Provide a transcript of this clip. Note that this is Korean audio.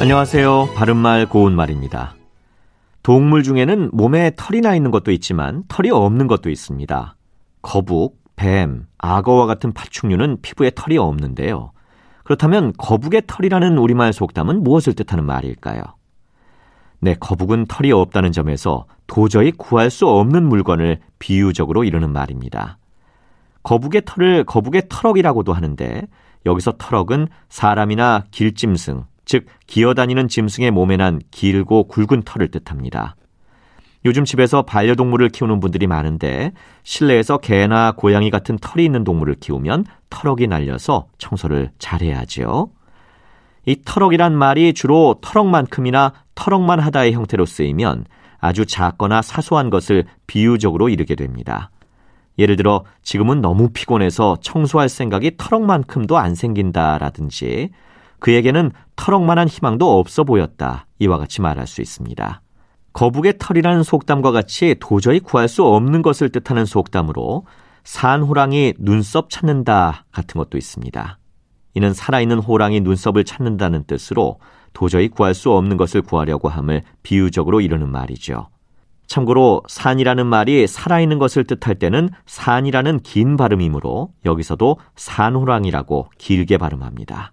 안녕하세요. 바른말 고운말입니다. 동물 중에는 몸에 털이 나 있는 것도 있지만 털이 없는 것도 있습니다. 거북, 뱀, 악어와 같은 파충류는 피부에 털이 없는데요. 그렇다면 거북의 털이라는 우리말 속담은 무엇을 뜻하는 말일까요? 네, 거북은 털이 없다는 점에서 도저히 구할 수 없는 물건을 비유적으로 이루는 말입니다. 거북의 털을 거북의 털럭이라고도 하는데 여기서 털럭은 사람이나 길짐승, 즉 기어다니는 짐승의 몸에 난 길고 굵은 털을 뜻합니다. 요즘 집에서 반려동물을 키우는 분들이 많은데 실내에서 개나 고양이 같은 털이 있는 동물을 키우면 털럭이 날려서 청소를 잘해야지요. 이 털럭이란 말이 주로 털럭만큼이나 털럭만 하다의 형태로 쓰이면 아주 작거나 사소한 것을 비유적으로 이르게 됩니다. 예를 들어 지금은 너무 피곤해서 청소할 생각이 털럭만큼도 안 생긴다라든지 그에게는 털럭만한 희망도 없어 보였다. 이와 같이 말할 수 있습니다. 거북의 털이라는 속담과 같이 도저히 구할 수 없는 것을 뜻하는 속담으로 산 호랑이 눈썹 찾는다 같은 것도 있습니다. 이는 살아있는 호랑이 눈썹을 찾는다는 뜻으로 도저히 구할 수 없는 것을 구하려고 함을 비유적으로 이르는 말이죠. 참고로 산이라는 말이 살아있는 것을 뜻할 때는 산이라는 긴 발음이므로 여기서도 산호랑이라고 길게 발음합니다.